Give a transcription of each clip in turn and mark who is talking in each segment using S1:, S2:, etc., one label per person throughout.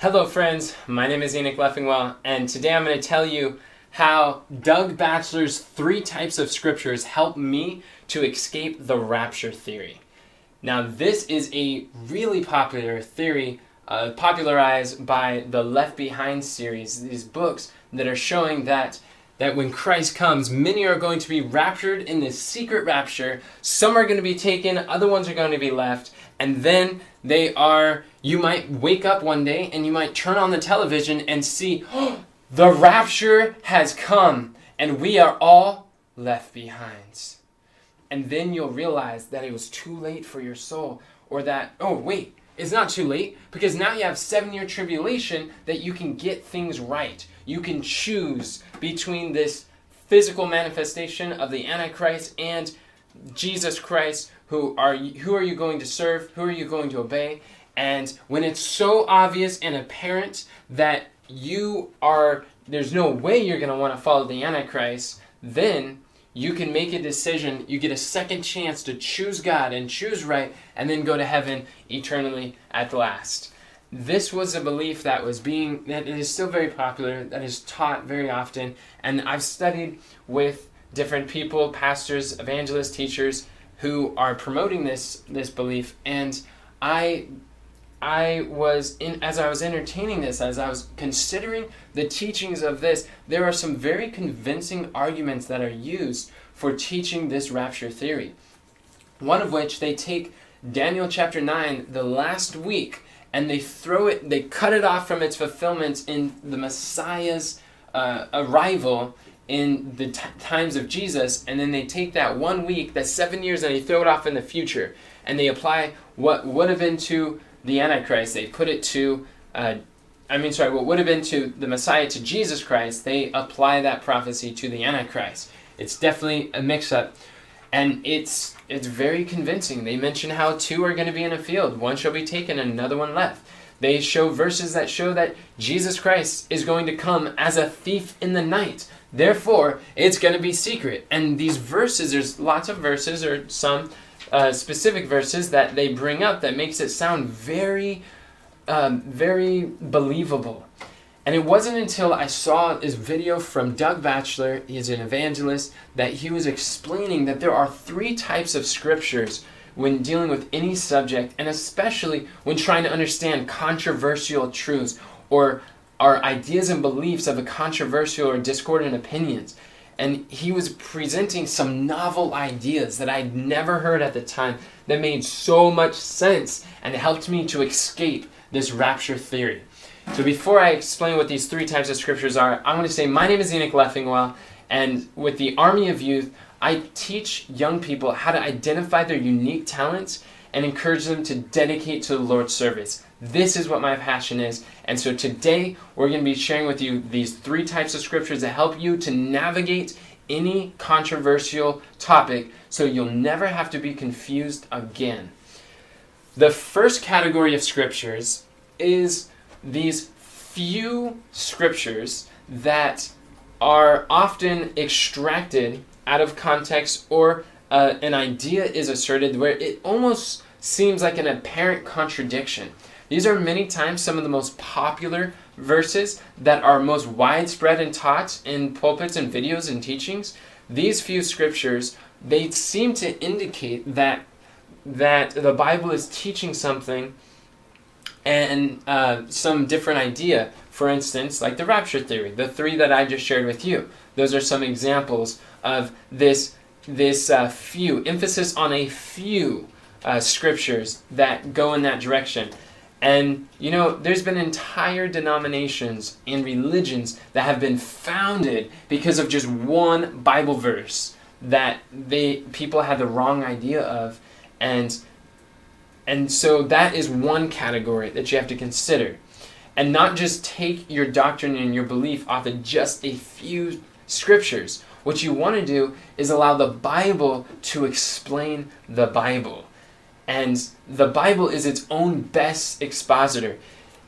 S1: Hello, friends. My name is Enoch Leffingwell, and today I'm going to tell you how Doug Batchelor's three types of scriptures help me to escape the rapture theory. Now, this is a really popular theory uh, popularized by the Left Behind series, these books that are showing that that when Christ comes, many are going to be raptured in this secret rapture. Some are going to be taken, other ones are going to be left, and then they are you might wake up one day and you might turn on the television and see oh, the rapture has come and we are all left behind. And then you'll realize that it was too late for your soul or that oh wait, it's not too late because now you have 7 year tribulation that you can get things right. You can choose between this physical manifestation of the antichrist and Jesus Christ who are you, who are you going to serve? Who are you going to obey? And when it's so obvious and apparent that you are, there's no way you're going to want to follow the Antichrist, then you can make a decision. You get a second chance to choose God and choose right, and then go to heaven eternally at last. This was a belief that was being, that is still very popular, that is taught very often, and I've studied with different people, pastors, evangelists, teachers, who are promoting this this belief and I I was in as I was entertaining this, as I was considering the teachings of this, there are some very convincing arguments that are used for teaching this rapture theory. One of which they take Daniel chapter 9, the last week, and they throw it, they cut it off from its fulfillment in the Messiah's uh, arrival in the t- times of Jesus, and then they take that one week, that seven years, and they throw it off in the future, and they apply what would have been to the Antichrist. They put it to, uh, I mean, sorry, what would have been to the Messiah to Jesus Christ. They apply that prophecy to the Antichrist. It's definitely a mix-up, and it's it's very convincing. They mention how two are going to be in a field, one shall be taken, and another one left. They show verses that show that Jesus Christ is going to come as a thief in the night. Therefore, it's going to be secret. And these verses, there's lots of verses or some uh, specific verses that they bring up that makes it sound very, um, very believable. And it wasn't until I saw this video from Doug Batchelor, he's an evangelist, that he was explaining that there are three types of scriptures when dealing with any subject, and especially when trying to understand controversial truths or our ideas and beliefs of a controversial or discordant opinions and he was presenting some novel ideas that I'd never heard at the time that made so much sense and helped me to escape this rapture theory. So before I explain what these three types of scriptures are, I'm going to say my name is Enoch Leffingwell, and with the Army of Youth, I teach young people how to identify their unique talents and encourage them to dedicate to the Lord's service. This is what my passion is. And so today we're going to be sharing with you these three types of scriptures that help you to navigate any controversial topic so you'll never have to be confused again. The first category of scriptures is these few scriptures that are often extracted out of context or uh, an idea is asserted where it almost seems like an apparent contradiction. These are many times some of the most popular verses that are most widespread and taught in pulpits and videos and teachings. These few scriptures, they seem to indicate that that the Bible is teaching something and uh, some different idea. For instance, like the rapture theory, the three that I just shared with you. Those are some examples of this this uh, few emphasis on a few uh, scriptures that go in that direction. And, you know, there's been entire denominations and religions that have been founded because of just one Bible verse that they people had the wrong idea of. And and so that is one category that you have to consider. And not just take your doctrine and your belief off of just a few scriptures. What you want to do is allow the bible to explain the bible and the Bible is its own best expositor.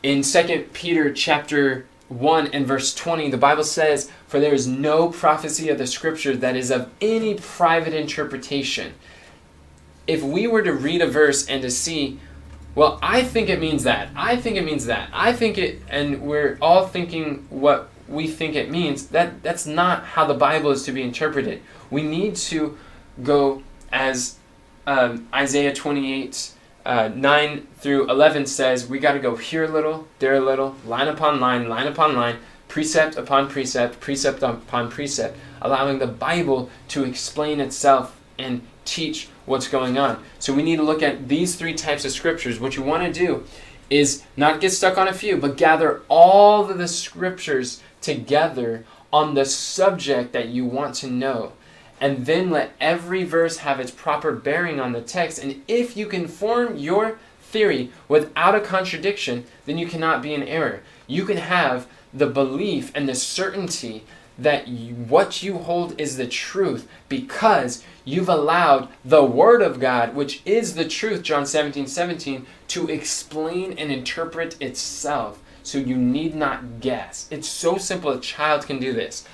S1: In 2 Peter chapter 1 and verse 20, the Bible says, For there is no prophecy of the scripture that is of any private interpretation. If we were to read a verse and to see well, I think it means that. I think it means that. I think it, and we're all thinking what we think it means. That that's not how the Bible is to be interpreted. We need to go as um, Isaiah 28, uh, 9 through 11 says, we got to go here a little, there a little, line upon line, line upon line, precept upon precept, precept upon precept, allowing the Bible to explain itself and teach what's going on. So we need to look at these three types of scriptures. What you want to do is not get stuck on a few, but gather all of the scriptures together on the subject that you want to know and then let every verse have its proper bearing on the text. And if you can form your theory without a contradiction, then you cannot be in error. You can have the belief and the certainty that you, what you hold is the truth because you've allowed the Word of God, which is the truth, John 17 17, to explain and interpret itself. So you need not guess. It's so simple, a child can do this.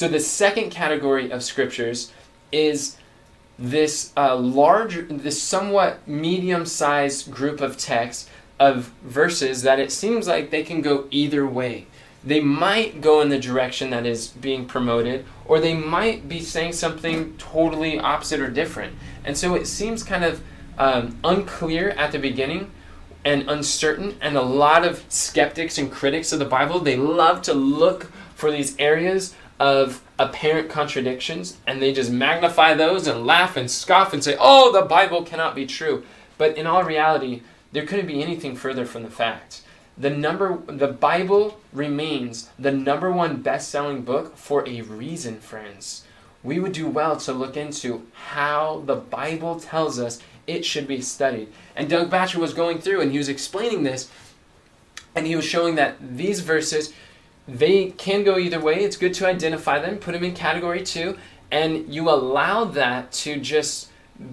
S1: So the second category of scriptures is this uh, large, this somewhat medium-sized group of texts of verses that it seems like they can go either way. They might go in the direction that is being promoted, or they might be saying something totally opposite or different. And so it seems kind of um, unclear at the beginning and uncertain and a lot of skeptics and critics of the bible they love to look for these areas of apparent contradictions and they just magnify those and laugh and scoff and say, oh, the Bible cannot be true. But in all reality, there couldn't be anything further from the fact. The number the Bible remains the number one best-selling book for a reason, friends. We would do well to look into how the Bible tells us it should be studied. And Doug Batchelor was going through and he was explaining this and he was showing that these verses they can go either way. It's good to identify them, put them in category two, and you allow that to just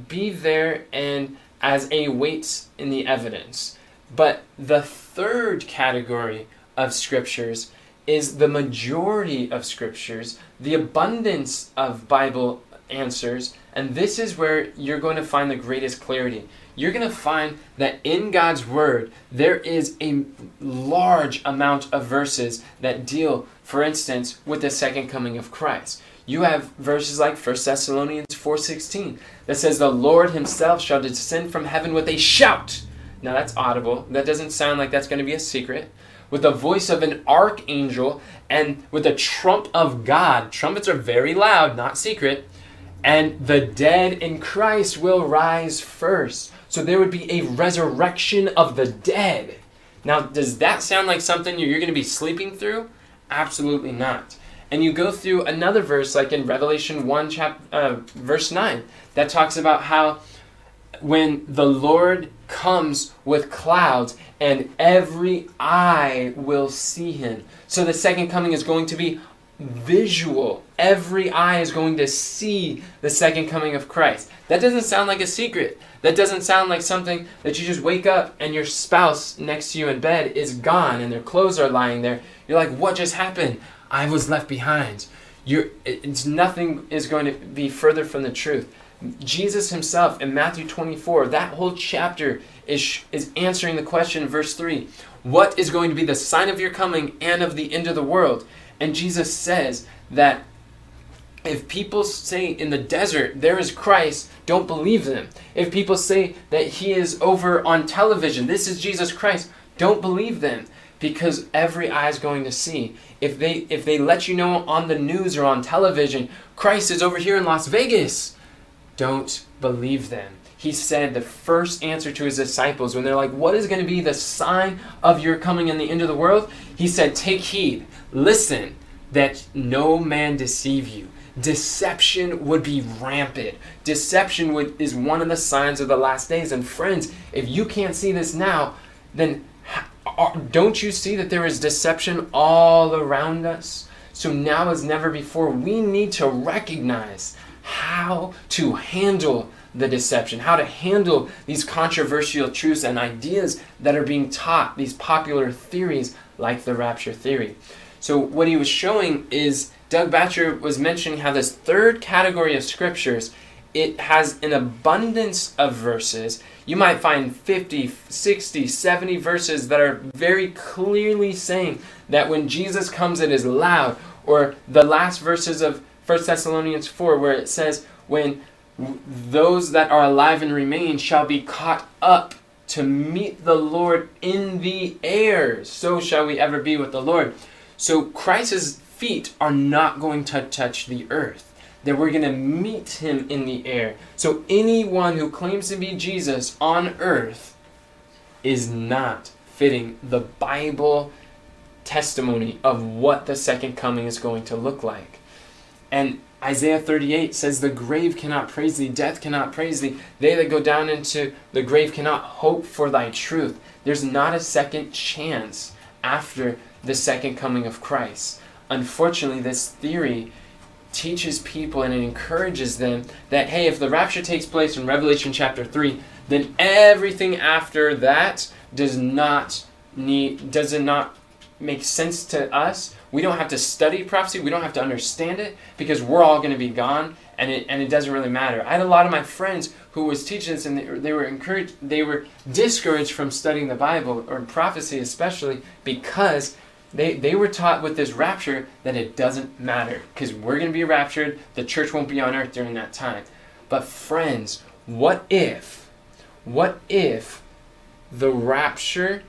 S1: be there and as a weight in the evidence. But the third category of scriptures is the majority of scriptures, the abundance of Bible answers, and this is where you're going to find the greatest clarity you're going to find that in God's Word, there is a large amount of verses that deal, for instance, with the second coming of Christ. You have verses like 1 Thessalonians 4.16 that says, The Lord himself shall descend from heaven with a shout. Now that's audible. That doesn't sound like that's going to be a secret. With the voice of an archangel and with the trump of God. Trumpets are very loud, not secret. And the dead in Christ will rise first. So there would be a resurrection of the dead. Now, does that sound like something you're going to be sleeping through? Absolutely not. And you go through another verse, like in Revelation 1, chap- uh, verse 9, that talks about how when the Lord comes with clouds and every eye will see him. So the second coming is going to be visual. Every eye is going to see the second coming of Christ. That doesn't sound like a secret. That doesn't sound like something that you just wake up and your spouse next to you in bed is gone and their clothes are lying there. You're like, what just happened? I was left behind. You're, it's nothing is going to be further from the truth. Jesus himself in Matthew 24, that whole chapter is, is answering the question in verse 3 What is going to be the sign of your coming and of the end of the world? And Jesus says that if people say in the desert, there is Christ, don't believe them. If people say that he is over on television, this is Jesus Christ, don't believe them because every eye is going to see. If they if they let you know on the news or on television, Christ is over here in Las Vegas, don't believe them. He said the first answer to his disciples when they're like, "What is going to be the sign of your coming in the end of the world?" He said, "Take heed, listen, that no man deceive you." Deception would be rampant. Deception would, is one of the signs of the last days. And friends, if you can't see this now, then don't you see that there is deception all around us? So now as never before, we need to recognize how to handle the deception, how to handle these controversial truths and ideas that are being taught, these popular theories like the rapture theory. So, what he was showing is Doug Batchelor was mentioning how this third category of scriptures it has an abundance of verses, you might find 50, 60, 70 verses that are very clearly saying that when Jesus comes, it is loud. Or the last verses of 1 Thessalonians 4, where it says, When those that are alive and remain shall be caught up to meet the Lord in the air, so shall we ever be with the Lord. So Christ's feet are not going to touch the earth that we're going to meet him in the air. So anyone who claims to be Jesus on earth is not fitting the Bible testimony of what the second coming is going to look like. And Isaiah 38 says, The grave cannot praise thee, death cannot praise thee. They that go down into the grave cannot hope for thy truth. There's not a second chance after the second coming of Christ. Unfortunately, this theory teaches people and it encourages them that hey, if the rapture takes place in Revelation chapter 3, then everything after that does not need does it not make sense to us. We don't have to study prophecy, we don't have to understand it because we're all going to be gone and it and it doesn't really matter. I had a lot of my friends who was teaching this and they, they were encouraged they were discouraged from studying the Bible or prophecy especially because they, they were taught with this rapture that it doesn't matter because we're going to be raptured. The church won't be on earth during that time. But, friends, what if, what if the rapture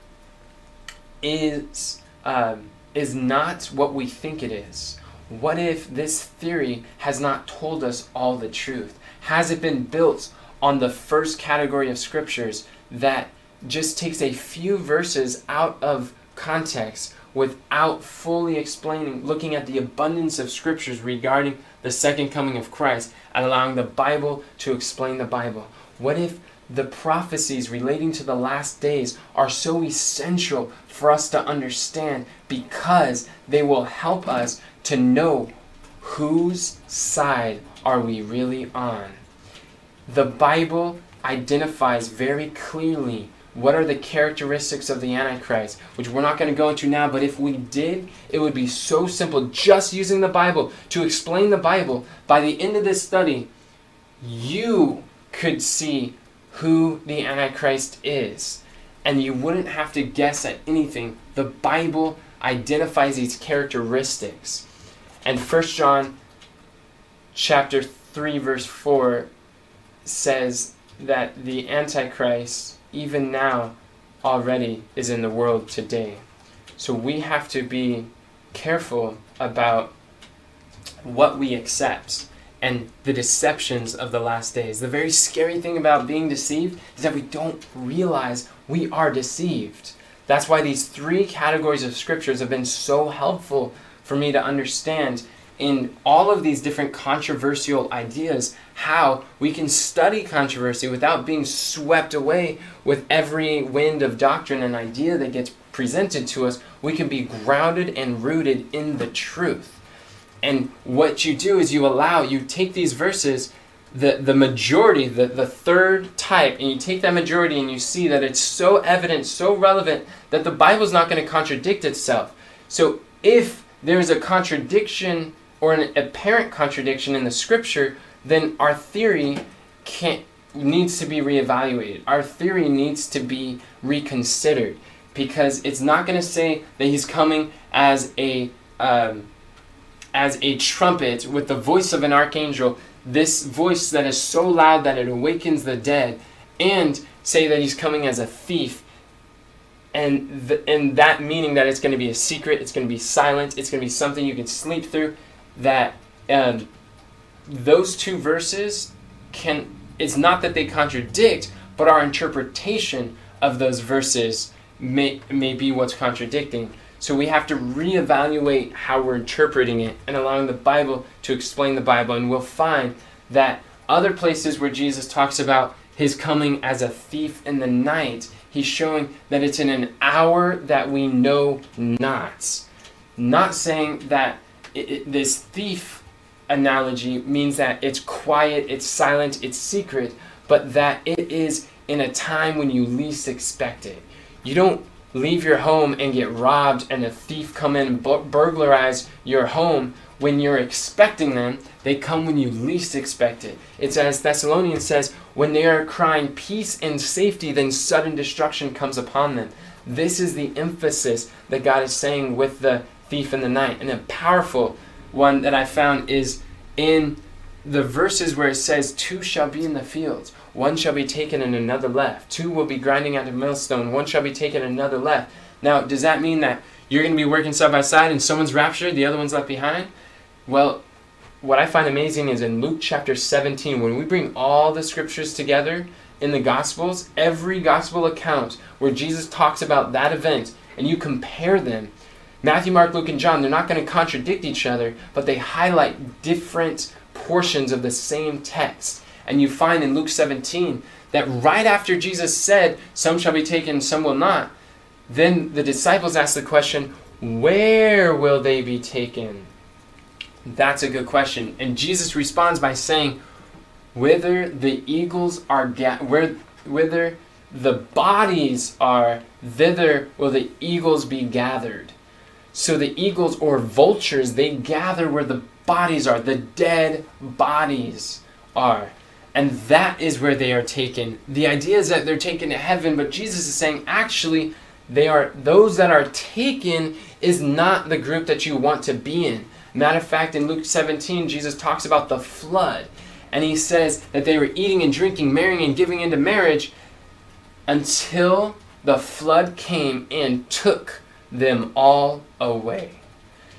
S1: is, um, is not what we think it is? What if this theory has not told us all the truth? Has it been built on the first category of scriptures that just takes a few verses out of context without fully explaining, looking at the abundance of scriptures regarding the second coming of Christ and allowing the Bible to explain the Bible? What if the prophecies relating to the last days are so essential for us to understand because they will help us to know whose side are we really on? The Bible identifies very clearly what are the characteristics of the Antichrist? Which we're not going to go into now, but if we did, it would be so simple just using the Bible to explain the Bible. By the end of this study, you could see who the Antichrist is. And you wouldn't have to guess at anything. The Bible identifies these characteristics. And 1 John chapter 3 verse 4 says that the Antichrist even now, already is in the world today. So we have to be careful about what we accept and the deceptions of the last days. The very scary thing about being deceived is that we don't realize we are deceived. That's why these three categories of scriptures have been so helpful for me to understand in all of these different controversial ideas how we can study controversy without being swept away with every wind of doctrine and idea that gets presented to us. We can be grounded and rooted in the truth. And what you do is you allow, you take these verses, the, the majority, the, the third type, and you take that majority and you see that it's so evident, so relevant, that the Bible's not going to contradict itself. So if there's a contradiction or an apparent contradiction in the scripture, then our theory can't needs to be reevaluated. Our theory needs to be reconsidered because it's not going to say that he's coming as a um, as a trumpet with the voice of an archangel, this voice that is so loud that it awakens the dead, and say that he's coming as a thief. And, the, and that meaning that it's going to be a secret, it's going to be silent, it's going to be something you can sleep through that um, those two verses can it's not that they contradict, but our interpretation of those verses may, may be what's contradicting. So we have to reevaluate how we're interpreting it and allowing the Bible to explain the Bible. And we'll find that other places where Jesus talks about his coming as a thief in the night, he's showing that it's in an hour that we know not. Not saying that it, it, this thief analogy means that it's quiet, it's silent, it's secret, but that it is in a time when you least expect it. You don't leave your home and get robbed and a thief come in and burglarize your home when you're expecting them, they come when you least expect it. It's as Thessalonians says, when they are crying peace and safety, then sudden destruction comes upon them. This is the emphasis that God is saying with the thief in the night. And a powerful one that I found is in the verses where it says, Two shall be in the fields, one shall be taken and another left. Two will be grinding out a millstone, one shall be taken and another left. Now, does that mean that you're going to be working side by side and someone's raptured, the other one's left behind? Well, what I find amazing is in Luke chapter 17, when we bring all the scriptures together in the Gospels, every Gospel account where Jesus talks about that event, and you compare them, Matthew, Mark, Luke, and John, they're not going to contradict each other, but they highlight different portions of the same text. And you find in Luke 17 that right after Jesus said, Some shall be taken, some will not, then the disciples ask the question, Where will they be taken? That's a good question. And Jesus responds by saying, Whither the eagles are ga- where, whither the bodies are, thither will the eagles be gathered. So the eagles or vultures, they gather where the bodies are, the dead bodies are. And that is where they are taken. The idea is that they're taken to heaven, but Jesus is saying actually they are those that are taken is not the group that you want to be in. Matter of fact, in Luke 17, Jesus talks about the flood. And he says that they were eating and drinking, marrying and giving into marriage until the flood came and took them all away.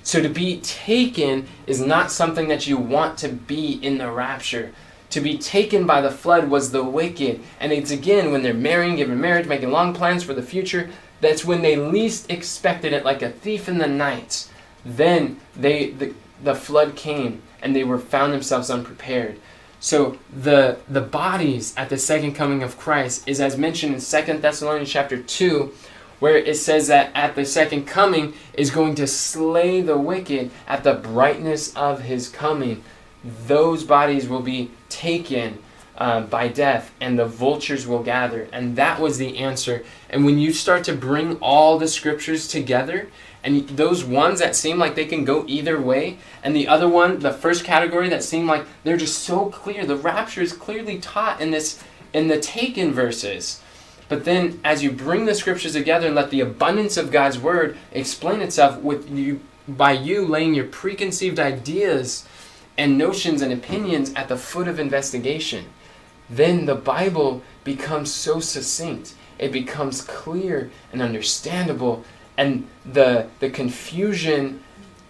S1: So to be taken is not something that you want to be in the rapture. To be taken by the flood was the wicked. And it's again when they're marrying, giving marriage, making long plans for the future, that's when they least expected it, like a thief in the night. Then they the, the flood came and they were found themselves unprepared. So the the bodies at the second coming of Christ is as mentioned in Second Thessalonians chapter 2 where it says that at the second coming is going to slay the wicked at the brightness of his coming. Those bodies will be taken uh, by death, and the vultures will gather. And that was the answer. And when you start to bring all the scriptures together, and those ones that seem like they can go either way, and the other one, the first category that seem like they're just so clear. The rapture is clearly taught in this in the taken verses. But then as you bring the scriptures together and let the abundance of God's word explain itself with you by you laying your preconceived ideas and notions and opinions at the foot of investigation, then the Bible becomes so succinct. It becomes clear and understandable and the the confusion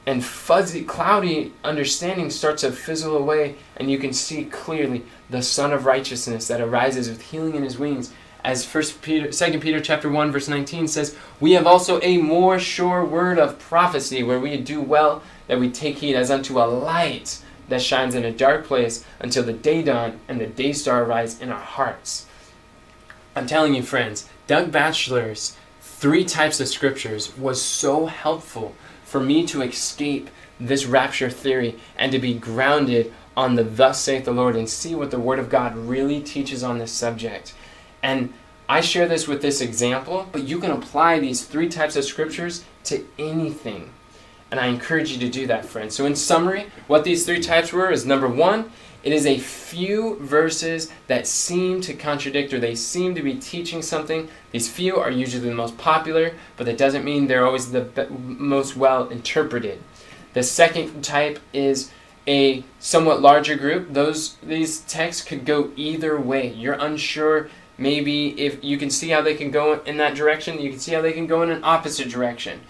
S1: and fuzzy cloudy understanding starts to fizzle away and you can see clearly the sun of righteousness that arises with healing in his wings as first peter 2 peter chapter 1 verse 19 says we have also a more sure word of prophecy where we do well that we take heed as unto a light that shines in a dark place until the day dawn and the day star arise in our hearts i'm telling you friends doug batchelor's three types of scriptures was so helpful for me to escape this rapture theory and to be grounded on the thus saith the Lord and see what the Word of God really teaches on this subject. And I share this with this example, but you can apply these three types of scriptures to anything. And I encourage you to do that, friends. So, in summary, what these three types were is number one, it is a few verses that seem to contradict or they seem to be teaching something. These few are usually the most popular, but that doesn't mean they're always the most well interpreted. The second type is a somewhat larger group. Those these texts could go either way. You're unsure maybe if you can see how they can go in that direction, you can see how they can go in an opposite direction.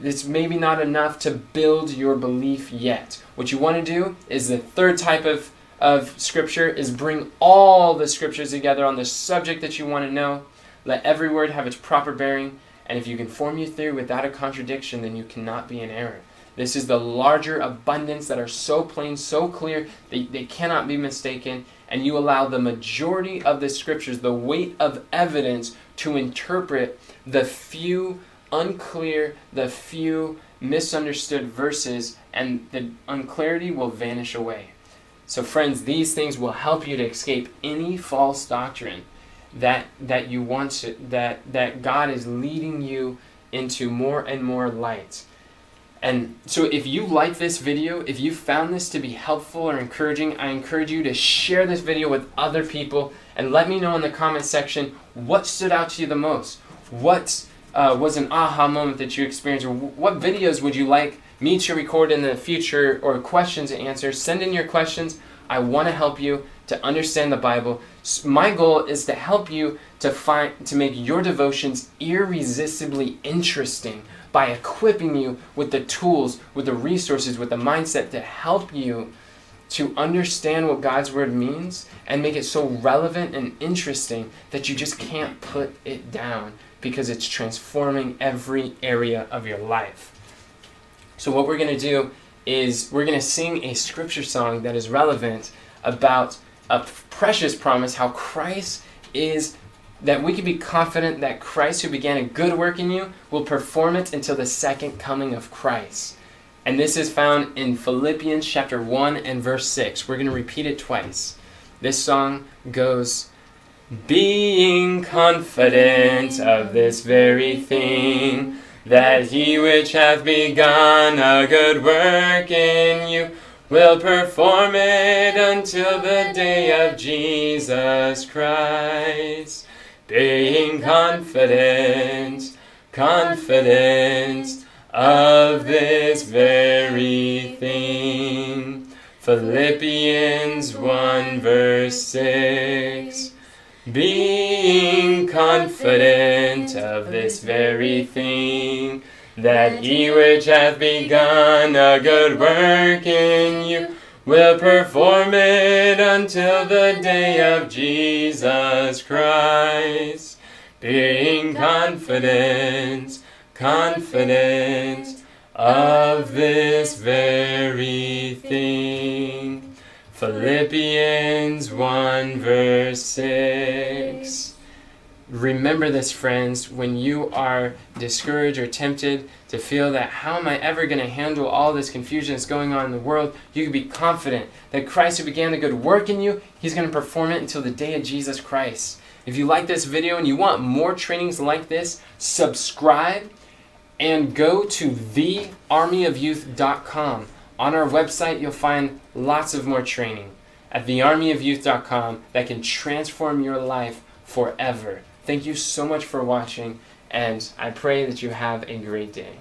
S1: It's maybe not enough to build your belief yet. What you want to do is the third type of of Scripture is bring all the Scriptures together on the subject that you want to know. Let every word have its proper bearing, and if you can form your theory without a contradiction, then you cannot be in error. This is the larger abundance that are so plain, so clear, they, they cannot be mistaken, and you allow the majority of the Scriptures, the weight of evidence, to interpret the few unclear, the few misunderstood verses, and the unclarity will vanish away. So, friends, these things will help you to escape any false doctrine. that that you want to that that God is leading you into more and more light. And so if you like this video, if you found this to be helpful or encouraging, I encourage you to share this video with other people and let me know in the comment section what stood out to you the most. What uh, was an aha moment that you experienced or what videos would you like me to record in the future or questions to answer. Send in your questions. I want to help you to understand the Bible. My goal is to help you to find to make your devotions irresistibly interesting by equipping you with the tools, with the resources, with the mindset to help you to understand what God's word means and make it so relevant and interesting that you just can't put it down because it's transforming every area of your life. So, what we're going to do is we're going to sing a scripture song that is relevant about a precious promise how Christ is that we can be confident that Christ who began a good work in you will perform it until the second coming of Christ. And this is found in Philippians chapter 1 and verse 6. We're going to repeat it twice. This song goes Being confident of this very thing that he which hath begun a good work in you will perform it until the day of Jesus Christ. Being confident, confident of this very thing. Philippians 1 verse 6 being confident of this very thing, that he which hath begun a good work in you will perform it until the day of Jesus Christ. Being confident, confident of this very thing. Philippians 1 verse 6. Remember this, friends, when you are discouraged or tempted to feel that how am I ever going to handle all this confusion that's going on in the world, you can be confident that Christ who began the good work in you, he's going to perform it until the day of Jesus Christ. If you like this video and you want more trainings like this, subscribe and go to thearmyofyouth.com. On our website, you'll find lots of more training at thearmyofyouth.com that can transform your life forever. Thank you so much for watching, and I pray that you have a great day.